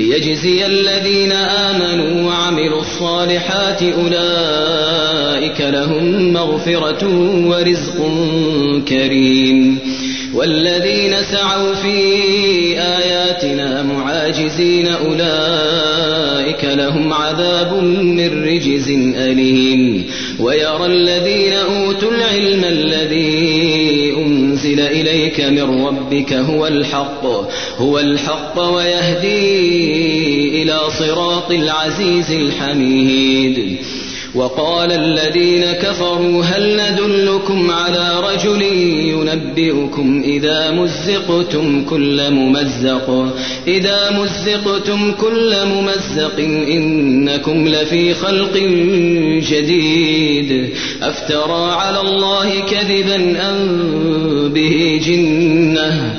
ليجزي الذين آمنوا وعملوا الصالحات أولئك لهم مغفرة ورزق كريم. والذين سعوا في آياتنا معاجزين أولئك لهم عذاب من رجز أليم. ويرى الذين أوتوا العلم الذي أنزل إليك من ربك هو الحق هو الحق ويهدي إلى صراط العزيز الحميد. وقال الذين كفروا هل ندلكم على رجل ينبئكم إذا مزقتم كل ممزق؟ إذا مزقتم كل ممزق إنكم لفي خلق جديد. أفترى على الله كذبا أم به جنة؟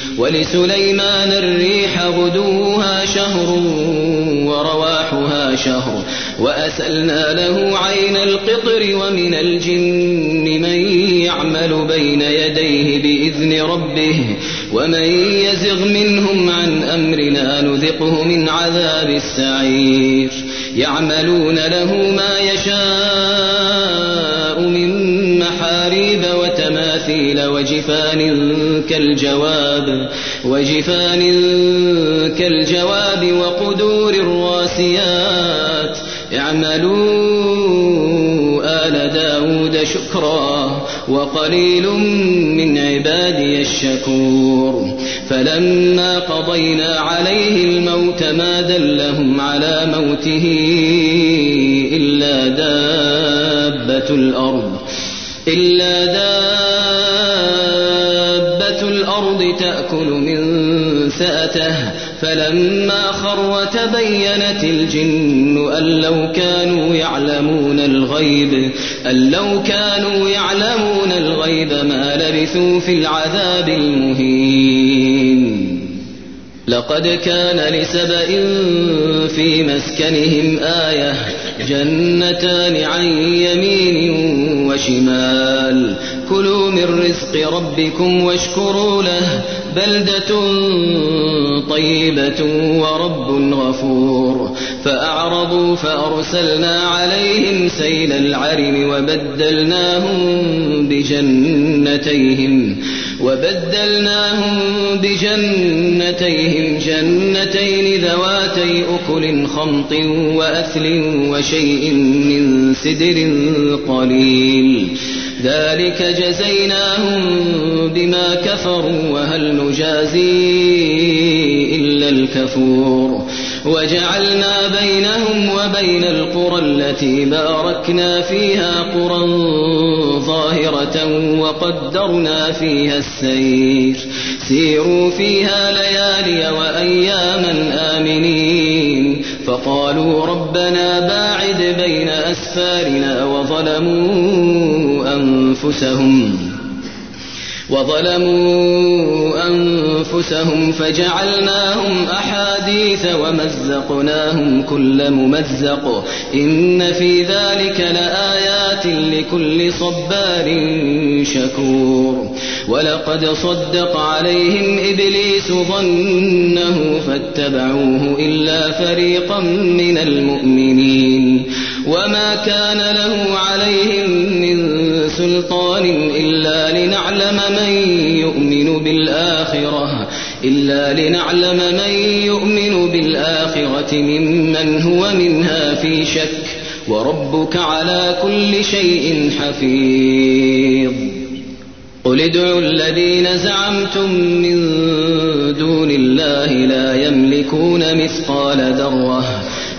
ولسليمان الريح غدوها شهر ورواحها شهر وأسلنا له عين القطر ومن الجن من يعمل بين يديه بإذن ربه ومن يزغ منهم عن أمرنا نذقه من عذاب السعير يعملون له ما يشاء من وجفان كالجواب وجفان كالجواب وقدور الراسيات. اعملوا آل داود شكرا وقليل من عبادي الشكور. فلما قضينا عليه الموت ما دلهم على موته إلا دابة الأرض إلا دابة سأته فلما خر تبينت الجن أن لو كانوا يعلمون الغيب أن لو كانوا يعلمون الغيب ما لبثوا في العذاب المهين. لقد كان لسبأ في مسكنهم آية جنتان عن يمين وشمال. كلوا من رزق ربكم واشكروا له بلدة طيبة ورب غفور. فأعرضوا فأرسلنا عليهم سيل العرم وبدلناهم بجنتيهم وبدلناهم بجنتيهم جنتين ذواتي أكل خمط وأثل وشيء من سدر قليل. ذلك جزيناهم بما كفروا وهل نجازي إلا الكفور. وجعلنا بينهم وبين القرى التي باركنا فيها قرى ظاهرة وقدرنا فيها السير. سيروا فيها ليالي وأياما آمنين. فقالوا ربنا باعد بين أسفارنا وظلموا أنفسهم. وظلموا أنفسهم فجعلناهم أحاديث ومزقناهم كل ممزق. إن في ذلك لآيات لكل صبار شكور. ولقد صدق عليهم إبليس ظنه فاتبعوه إلا فريقا من المؤمنين. وما كان له عليهم من سلطان إلا لنعلم من يؤمن بالآخرة إلا لنعلم من يؤمن بالآخرة ممن هو منها في شك وربك على كل شيء حفيظ. قل ادعوا الذين زعمتم من دون الله لا يملكون مثقال ذرة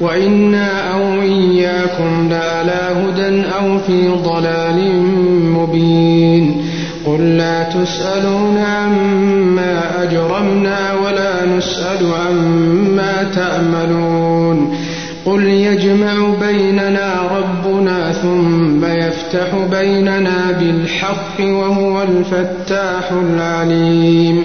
وإنا أو إياكم لعلى هدى أو في ضلال مبين. قل لا تسألون عما أجرمنا ولا نسأل عما تأملون. قل يجمع بيننا ربنا ثم يفتح بيننا بالحق وهو الفتاح العليم.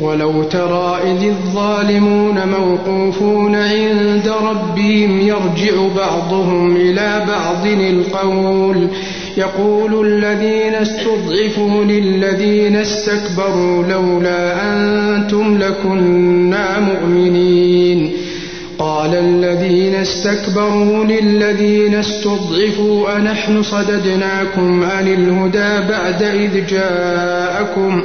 ولو ترى إذ الظالمون موقوفون عند ربهم يرجع بعضهم إلى بعض القول. يقول الذين استضعفوا للذين استكبروا لولا أنتم لكنا مؤمنين. قال الذين استكبروا للذين استضعفوا أنحن صددناكم عن الهدى بعد إذ جاءكم ۖ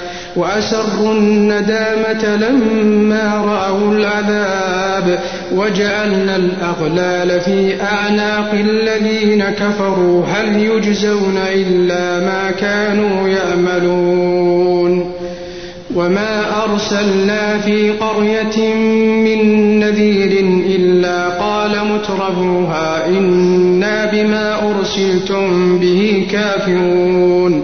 وأسروا الندامة لما رأوا العذاب وجعلنا الأغلال في أعناق الذين كفروا. هل يجزون إلا ما كانوا يعملون؟ وما أرسلنا في قرية من نذير إلا قال مترفوها إنا بما أرسلتم به كافرون.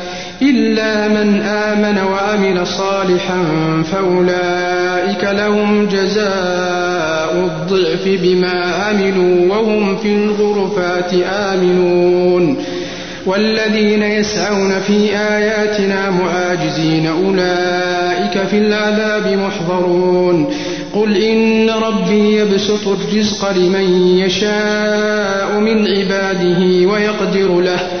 إلا من آمن وعمل صالحا فأولئك لهم جزاء الضعف بما عملوا وهم في الغرفات آمنون. والذين يسعون في آياتنا معاجزين أولئك في العذاب محضرون. قل إن ربي يبسط الرزق لمن يشاء من عباده ويقدر له.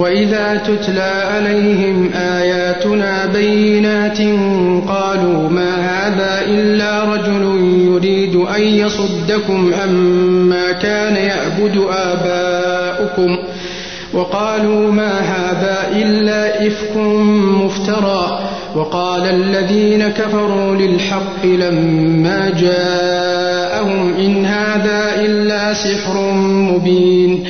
وإذا تتلى عليهم آياتنا بينات قالوا ما هذا إلا رجل يريد أن يصدكم عما كان يعبد آباؤكم وقالوا ما هذا إلا إفك مفترى وقال الذين كفروا للحق لما جاءهم إن هذا إلا سحر مبين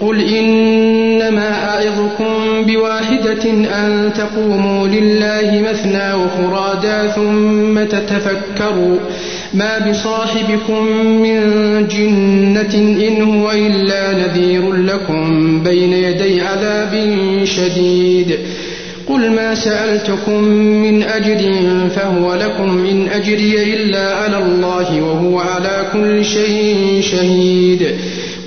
قل إنما أعظكم بواحدة أن تقوموا لله مثنى وفرادا ثم تتفكروا ما بصاحبكم من جنة إن هو إلا نذير لكم بين يدي عذاب شديد قل ما سألتكم من أجر فهو لكم إن أجري إلا على الله وهو على كل شيء شهيد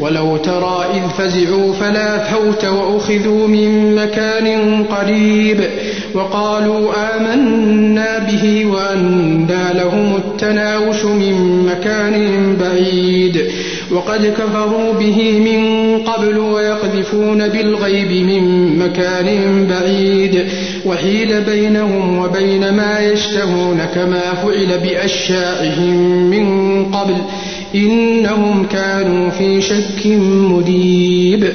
ولو ترى إذ فزعوا فلا فوت وأخذوا من مكان قريب وقالوا آمنا به وأنى لهم التناوش من مكان بعيد وقد كفروا به من قبل ويقذفون بالغيب من مكان بعيد وحيل بينهم وبين ما يشتهون كما فعل بأشيائهم من قبل إنهم كانوا في شك مريب